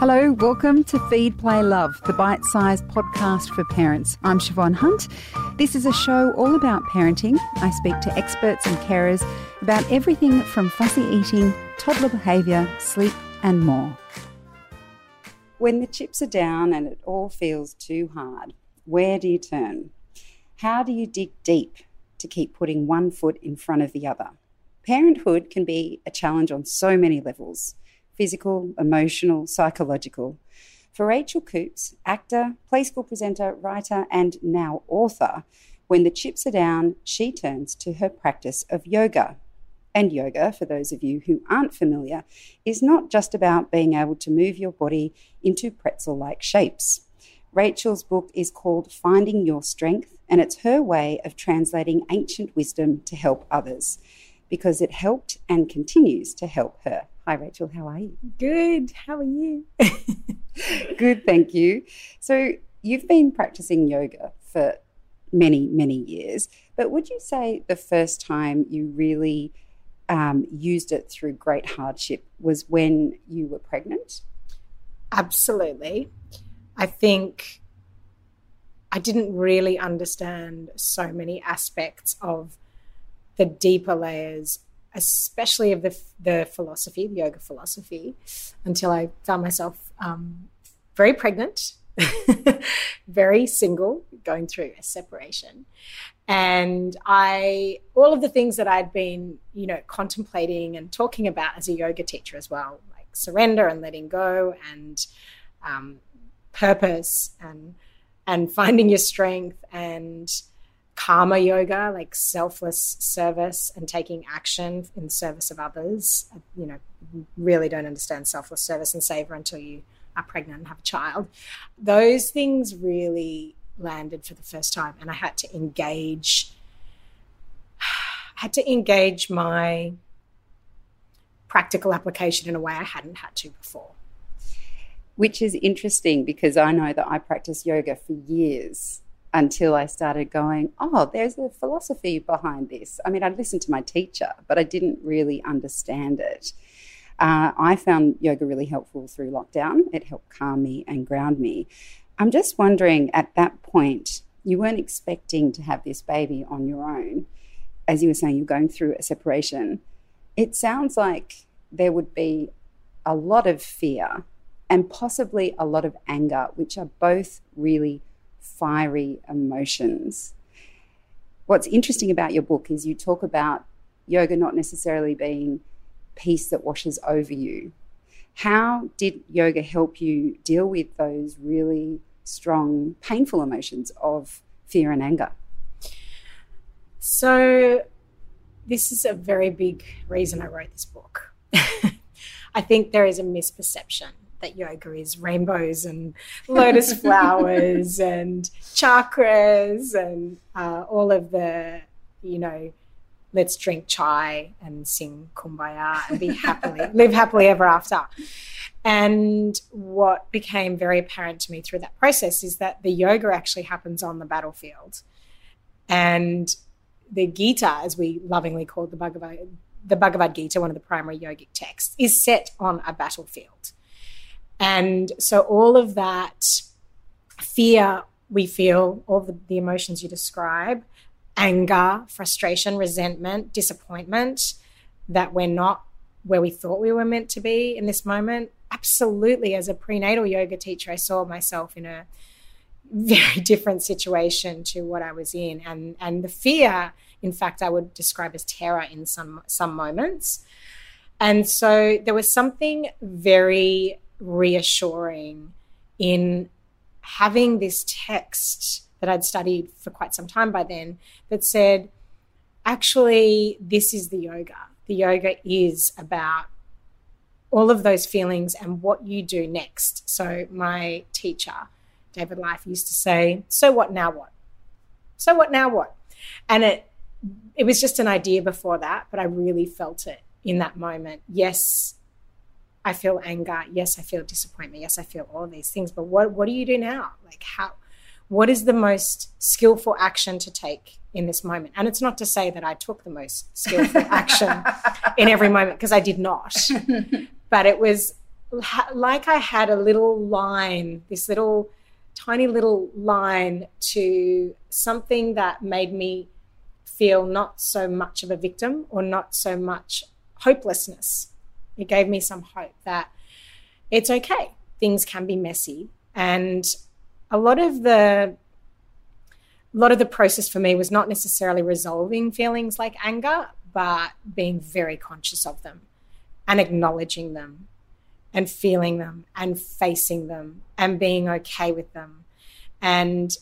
Hello, welcome to Feed, Play, Love, the bite sized podcast for parents. I'm Siobhan Hunt. This is a show all about parenting. I speak to experts and carers about everything from fussy eating, toddler behaviour, sleep, and more. When the chips are down and it all feels too hard, where do you turn? How do you dig deep to keep putting one foot in front of the other? Parenthood can be a challenge on so many levels physical, emotional, psychological. For Rachel Coops, actor, play school presenter, writer, and now author, when the chips are down, she turns to her practice of yoga. And yoga, for those of you who aren't familiar, is not just about being able to move your body into pretzel like shapes. Rachel's book is called Finding Your Strength, and it's her way of translating ancient wisdom to help others because it helped and continues to help her. Hi, Rachel. How are you? Good. How are you? Good, thank you. So, you've been practicing yoga for many, many years, but would you say the first time you really um, used it through great hardship was when you were pregnant? Absolutely. I think I didn't really understand so many aspects of the deeper layers especially of the the philosophy, the yoga philosophy, until I found myself um, very pregnant, very single, going through a separation, and I all of the things that I'd been you know contemplating and talking about as a yoga teacher as well, like surrender and letting go and um, purpose and and finding your strength and karma yoga, like selfless service and taking action in service of others. You know, really don't understand selfless service and seva until you are pregnant and have a child. Those things really landed for the first time, and I had to engage. I had to engage my practical application in a way I hadn't had to before. Which is interesting because I know that I practiced yoga for years until I started going, oh, there's a philosophy behind this. I mean, I'd listened to my teacher, but I didn't really understand it. Uh, I found yoga really helpful through lockdown. It helped calm me and ground me. I'm just wondering at that point, you weren't expecting to have this baby on your own. As you were saying, you're going through a separation. It sounds like there would be a lot of fear and possibly a lot of anger, which are both really fiery emotions. What's interesting about your book is you talk about yoga not necessarily being peace that washes over you. How did yoga help you deal with those really strong, painful emotions of fear and anger? So, this is a very big reason I wrote this book. I think there is a misperception that yoga is rainbows and lotus flowers and chakras and uh, all of the, you know, let's drink chai and sing kumbaya and be happily, live happily ever after. And what became very apparent to me through that process is that the yoga actually happens on the battlefield. And the Gita, as we lovingly call the Bhagavad, the Bhagavad Gita, one of the primary yogic texts, is set on a battlefield. And so all of that fear we feel, all the, the emotions you describe, anger, frustration, resentment, disappointment, that we're not where we thought we were meant to be in this moment. Absolutely, as a prenatal yoga teacher, I saw myself in a very different situation to what I was in. And and the fear, in fact, I would describe as terror in some some moments. And so there was something very reassuring in having this text that I'd studied for quite some time by then that said, actually, this is the yoga. The yoga is about all of those feelings and what you do next. So, my teacher, David Life, used to say, So what now what? So what now what? And it it was just an idea before that, but I really felt it in that moment. Yes, I feel anger. Yes, I feel disappointment. Yes, I feel all of these things. But what what do you do now? Like how what is the most skillful action to take in this moment? And it's not to say that I took the most skillful action in every moment because I did not. but it was like I had a little line, this little tiny little line to something that made me feel not so much of a victim or not so much hopelessness. It gave me some hope that it's okay. Things can be messy. And a lot of the a lot of the process for me was not necessarily resolving feelings like anger, but being very conscious of them and acknowledging them and feeling them and facing them and being okay with them. And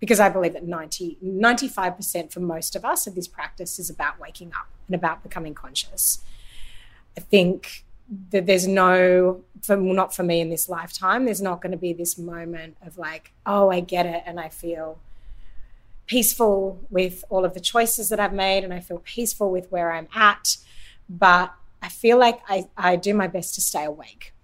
because I believe that 90, 95% for most of us of this practice is about waking up and about becoming conscious. I think that there's no, for, not for me in this lifetime, there's not going to be this moment of like, oh, I get it and I feel peaceful with all of the choices that I've made and I feel peaceful with where I'm at. But I feel like I, I do my best to stay awake.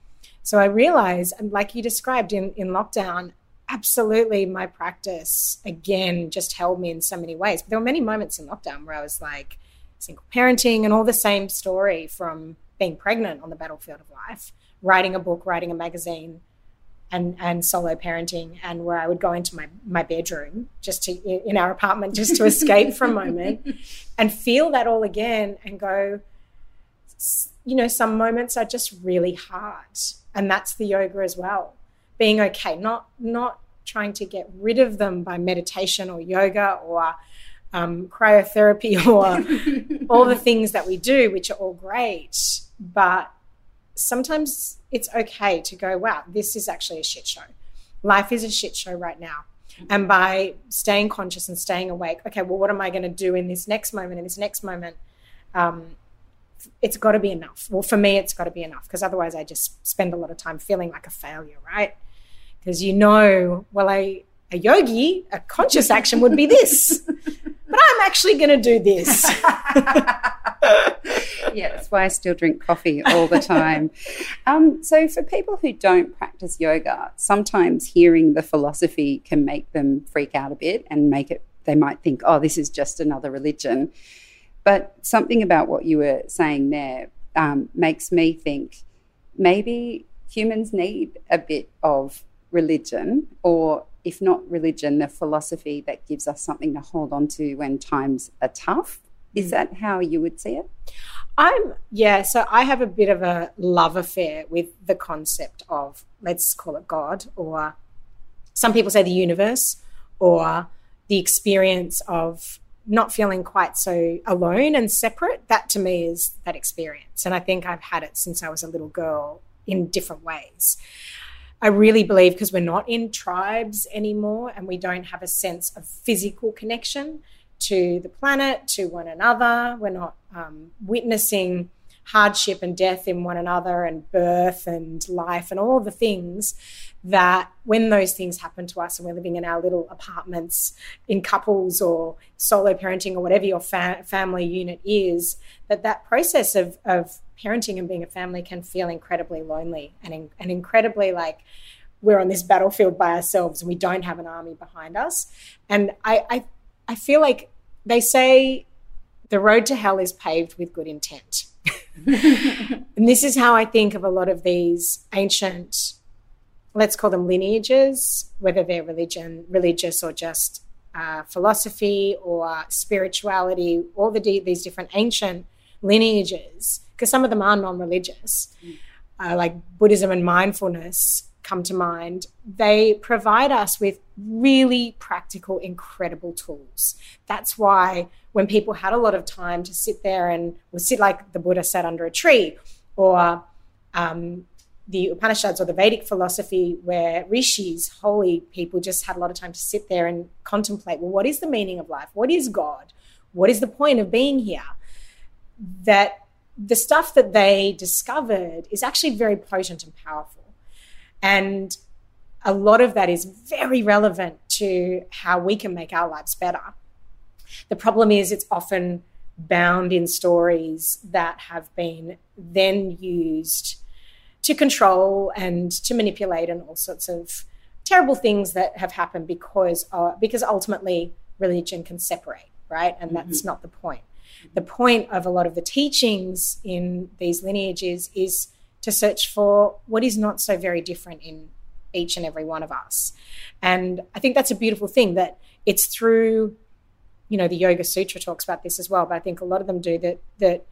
So I realize, and like you described in, in lockdown, absolutely my practice again just held me in so many ways. But there were many moments in lockdown where I was like single parenting and all the same story from being pregnant on the battlefield of life, writing a book, writing a magazine, and and solo parenting, and where I would go into my my bedroom just to in our apartment just to escape for a moment and feel that all again and go. You know, some moments are just really hard, and that's the yoga as well being okay, not not trying to get rid of them by meditation or yoga or um, cryotherapy or all the things that we do, which are all great. But sometimes it's okay to go, wow, this is actually a shit show. Life is a shit show right now. And by staying conscious and staying awake, okay, well, what am I going to do in this next moment, in this next moment? Um, it's got to be enough. Well, for me, it's got to be enough because otherwise I just spend a lot of time feeling like a failure, right? because you know, well, a, a yogi, a conscious action would be this, but I'm actually going to do this. yeah, that's why I still drink coffee all the time. Um, so, for people who don't practice yoga, sometimes hearing the philosophy can make them freak out a bit and make it, they might think, oh, this is just another religion. But something about what you were saying there um, makes me think maybe humans need a bit of religion, or if not religion, the philosophy that gives us something to hold on to when times are tough. Is mm. that how you would see it? I'm, yeah, so I have a bit of a love affair with the concept of, let's call it God, or some people say the universe, or the experience of not feeling quite so alone and separate. That to me is that experience. And I think I've had it since I was a little girl in different ways. I really believe because we're not in tribes anymore and we don't have a sense of physical connection to the planet, to one another. We're not um, witnessing hardship and death in one another and birth and life and all the things that when those things happen to us and we're living in our little apartments in couples or solo parenting or whatever your fa- family unit is that that process of, of parenting and being a family can feel incredibly lonely and, in, and incredibly like we're on this battlefield by ourselves and we don't have an army behind us. And I, I, I feel like they say the road to hell is paved with good intent and this is how I think of a lot of these ancient, let's call them lineages, whether they're religion, religious or just uh, philosophy or spirituality, all the these different ancient lineages, because some of them are non-religious, mm. uh, like Buddhism and mindfulness come to mind. They provide us with really practical, incredible tools. That's why when people had a lot of time to sit there and would sit like the Buddha sat under a tree, or um, the Upanishads or the Vedic philosophy, where rishis, holy people, just had a lot of time to sit there and contemplate well, what is the meaning of life? What is God? What is the point of being here? That the stuff that they discovered is actually very potent and powerful. And a lot of that is very relevant to how we can make our lives better. The problem is it's often bound in stories that have been then used to control and to manipulate and all sorts of terrible things that have happened because uh, because ultimately religion can separate right and that's mm-hmm. not the point the point of a lot of the teachings in these lineages is to search for what is not so very different in each and every one of us. And I think that's a beautiful thing that it's through, you know, the Yoga Sutra talks about this as well, but I think a lot of them do that that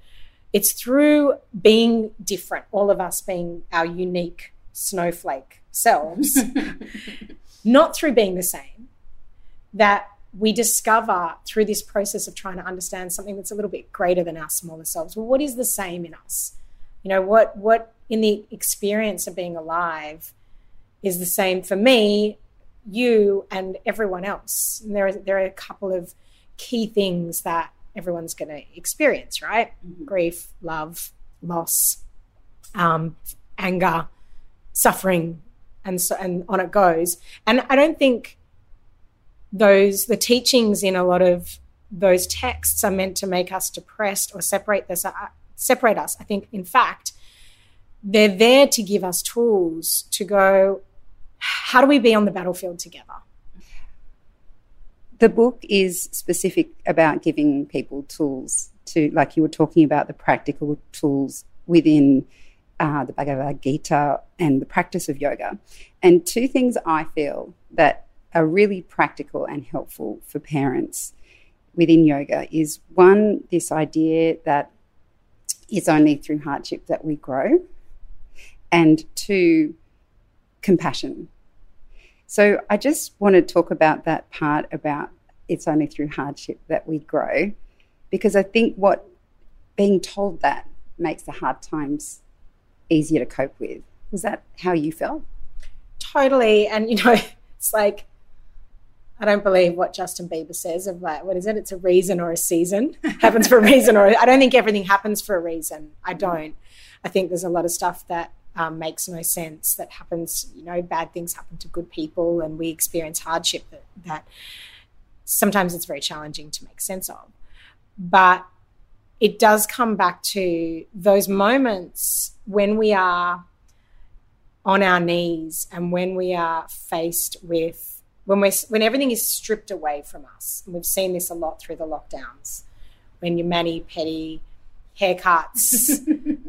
it's through being different, all of us being our unique snowflake selves, not through being the same, that we discover through this process of trying to understand something that's a little bit greater than our smaller selves. Well, what is the same in us? You know, what what in the experience of being alive is the same for me, you, and everyone else. And there are there are a couple of key things that everyone's going to experience, right? Mm-hmm. Grief, love, loss, um, anger, suffering, and so and on it goes. And I don't think those the teachings in a lot of those texts are meant to make us depressed or separate this separate us. I think, in fact, they're there to give us tools to go. How do we be on the battlefield together? the book is specific about giving people tools to, like you were talking about, the practical tools within uh, the Bhagavad Gita and the practice of yoga. And two things I feel that are really practical and helpful for parents within yoga is one, this idea that it's only through hardship that we grow, and two, compassion. So I just want to talk about that part about it's only through hardship that we grow, because I think what being told that makes the hard times easier to cope with. Was that how you felt? Totally. And, you know, it's like, I don't believe what Justin Bieber says of like, what is it? It's a reason or a season. happens for a reason or I don't think everything happens for a reason. I don't. I think there's a lot of stuff that um, makes no sense that happens. You know, bad things happen to good people, and we experience hardship that, that sometimes it's very challenging to make sense of. But it does come back to those moments when we are on our knees and when we are faced with when we when everything is stripped away from us. And we've seen this a lot through the lockdowns. When your mani petty haircuts,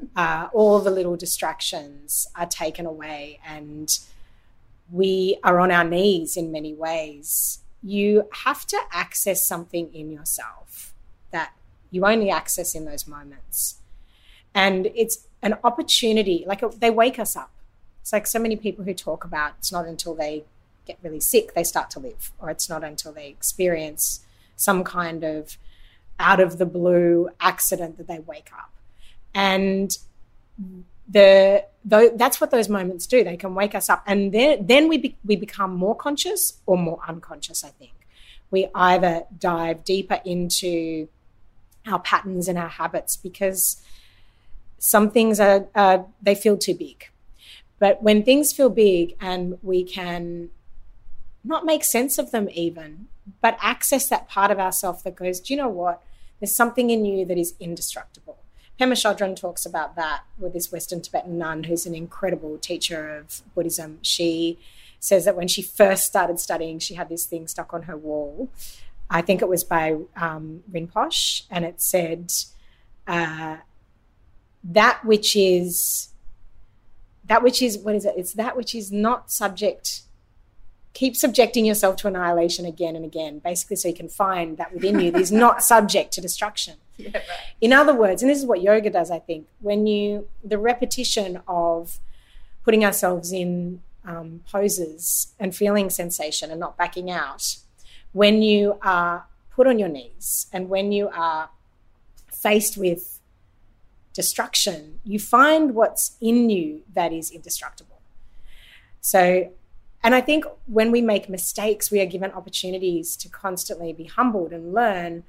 uh, all the little distractions are taken away, and we are on our knees in many ways. You have to access something in yourself that you only access in those moments. And it's an opportunity, like they wake us up. It's like so many people who talk about it's not until they get really sick they start to live, or it's not until they experience some kind of out of the blue accident that they wake up. And the that's what those moments do. They can wake us up, and then then we be, we become more conscious or more unconscious. I think we either dive deeper into our patterns and our habits because some things are uh, they feel too big. But when things feel big and we can not make sense of them even, but access that part of ourself that goes, do you know what? There's something in you that is indestructible. Pema Chodron talks about that with this Western Tibetan nun who's an incredible teacher of Buddhism. She says that when she first started studying, she had this thing stuck on her wall. I think it was by um, Rinpoche, and it said, uh, "That which is, that which is, what is it? It's that which is not subject keep subjecting yourself to annihilation again and again, basically, so you can find that within you that is not subject to destruction. Yeah, right. In other words, and this is what yoga does, I think, when you, the repetition of putting ourselves in um, poses and feeling sensation and not backing out, when you are put on your knees and when you are faced with destruction, you find what's in you that is indestructible. So and I think when we make mistakes, we are given opportunities to constantly be humbled and learn.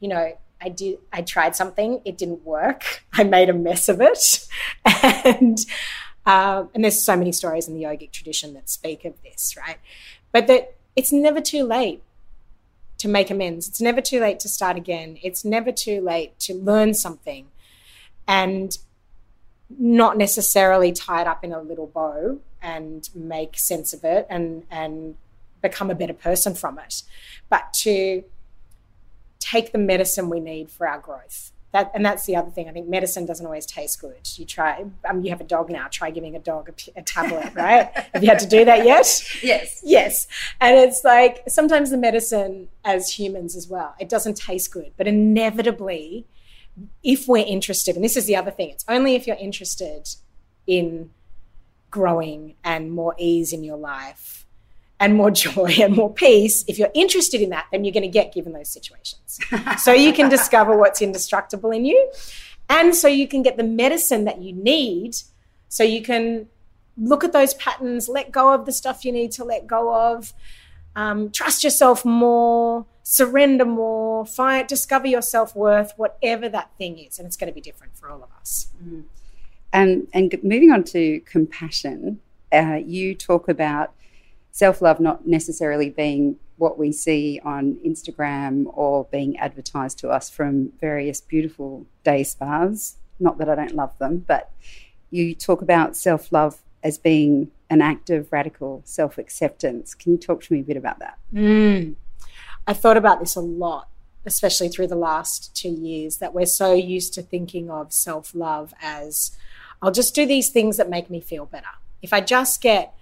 You know, I did, I tried something, it didn't work. I made a mess of it, and uh, and there's so many stories in the yogic tradition that speak of this, right? But that it's never too late to make amends. It's never too late to start again. It's never too late to learn something, and not necessarily tied up in a little bow and make sense of it and and become a better person from it, but to take the medicine we need for our growth that and that's the other thing. I think medicine doesn't always taste good. You try. Um, you have a dog now. Try giving a dog a, a tablet, right? have you had to do that yet? Yes. Yes. And it's like sometimes the medicine, as humans as well, it doesn't taste good, but inevitably, if we're interested, and this is the other thing, it's only if you're interested in growing and more ease in your life and more joy and more peace, if you're interested in that, then you're going to get given those situations. so you can discover what's indestructible in you. And so you can get the medicine that you need so you can look at those patterns, let go of the stuff you need to let go of, um, trust yourself more, surrender more, find, discover your self worth, whatever that thing is. And it's going to be different for all of us. Mm. And, and moving on to compassion, uh, you talk about self love not necessarily being what we see on Instagram or being advertised to us from various beautiful day spas. Not that I don't love them, but you talk about self love as being an act of radical self acceptance. Can you talk to me a bit about that? Mm. I thought about this a lot, especially through the last two years, that we're so used to thinking of self love as I'll just do these things that make me feel better. If I just get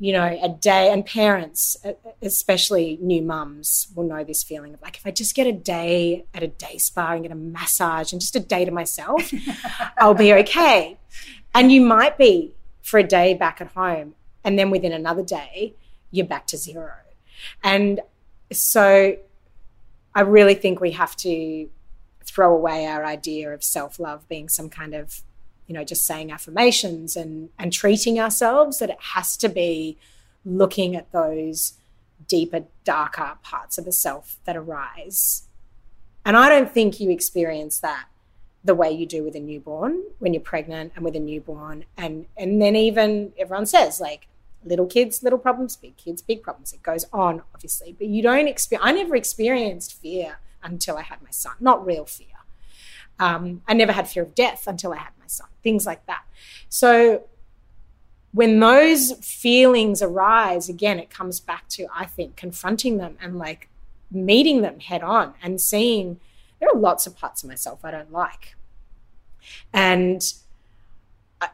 you know, a day, and parents, especially new mums, will know this feeling of like, if I just get a day at a day spa and get a massage and just a day to myself, I'll be okay. And you might be for a day back at home, and then within another day, you're back to zero. And so I really think we have to throw away our idea of self love being some kind of you know, just saying affirmations and and treating ourselves, that it has to be looking at those deeper, darker parts of the self that arise. And I don't think you experience that the way you do with a newborn when you're pregnant and with a newborn and and then even everyone says like little kids little problems big kids big problems. It goes on obviously. But you don't experience i never experienced fear until i had my son. Not real fear. Um, i never had fear of death until i had my son, things like that. So when those feelings arise, again, it comes back to, I think, confronting them and like meeting them head on and seeing there are lots of parts of myself I don't like. And I,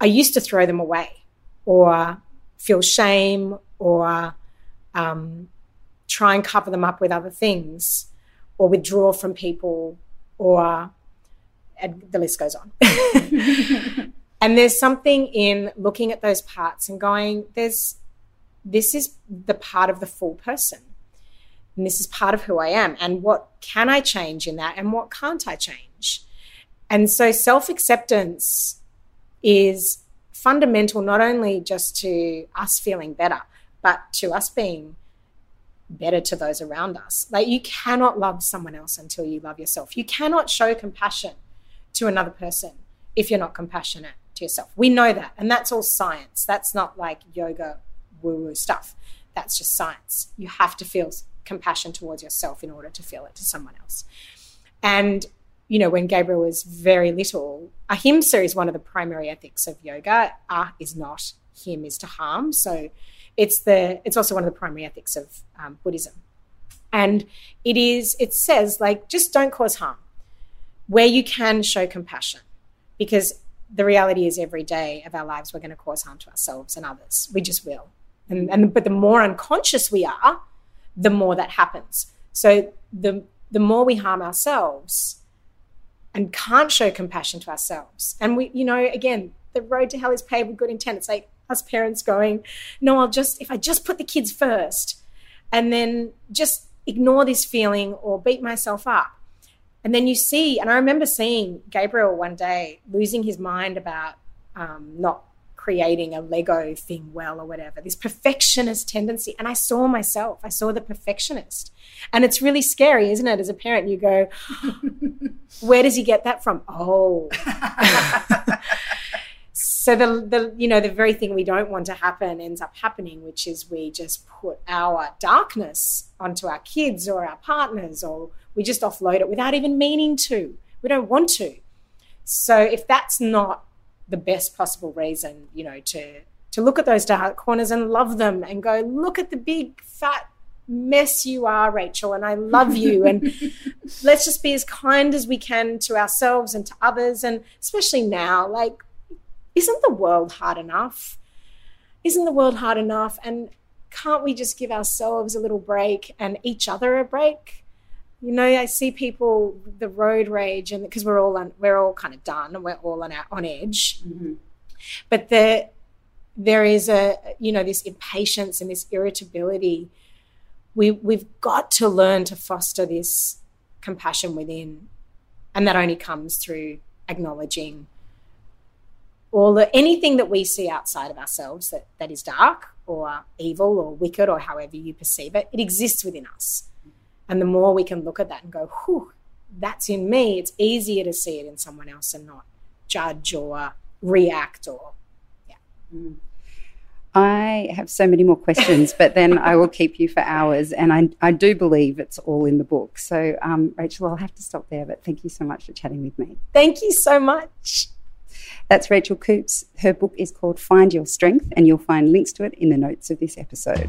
I used to throw them away or feel shame or um, try and cover them up with other things or withdraw from people or and the list goes on. and there's something in looking at those parts and going, there's this is the part of the full person. And this is part of who I am. And what can I change in that? And what can't I change? And so self acceptance is fundamental not only just to us feeling better, but to us being better to those around us. Like you cannot love someone else until you love yourself. You cannot show compassion to another person if you're not compassionate to yourself. We know that. And that's all science. That's not like yoga woo woo stuff. That's just science. You have to feel compassion towards yourself in order to feel it to someone else. And, you know, when Gabriel was very little, ahimsa is one of the primary ethics of yoga. Ah is not, him is to harm. So it's the it's also one of the primary ethics of um, Buddhism. And it is, it says like, just don't cause harm where you can show compassion because the reality is every day of our lives we're going to cause harm to ourselves and others we just will and, and but the more unconscious we are the more that happens so the the more we harm ourselves and can't show compassion to ourselves. And we you know again the road to hell is paved with good intent. It's like us parents going no i'll just if i just put the kids first and then just ignore this feeling or beat myself up. And then you see, and I remember seeing Gabriel one day losing his mind about um, not creating a Lego thing well or whatever, this perfectionist tendency. And I saw myself, I saw the perfectionist. And it's really scary, isn't it? As a parent, you go, where does he get that from? Oh. so the, the you know the very thing we don't want to happen ends up happening which is we just put our darkness onto our kids or our partners or we just offload it without even meaning to. We don't want to. So if that's not the best possible reason, you know, to to look at those dark corners and love them and go, look at the big fat mess you are, Rachel, and I love you. And let's just be as kind as we can to ourselves and to others. And especially now, like, isn't the world hard enough? Isn't the world hard enough? And can't we just give ourselves a little break and each other a break? You know, I see people the road rage, and because we're all on, we're all kind of done, and we're all on our, on edge. Mm-hmm. But there, there is a you know this impatience and this irritability we we've got to learn to foster this compassion within and that only comes through acknowledging all the anything that we see outside of ourselves that that is dark or evil or wicked or however you perceive it it exists within us and the more we can look at that and go whew that's in me it's easier to see it in someone else and not judge or react or yeah mm. I have so many more questions, but then I will keep you for hours. And I, I do believe it's all in the book. So, um, Rachel, I'll have to stop there, but thank you so much for chatting with me. Thank you so much. That's Rachel Coops. Her book is called Find Your Strength, and you'll find links to it in the notes of this episode.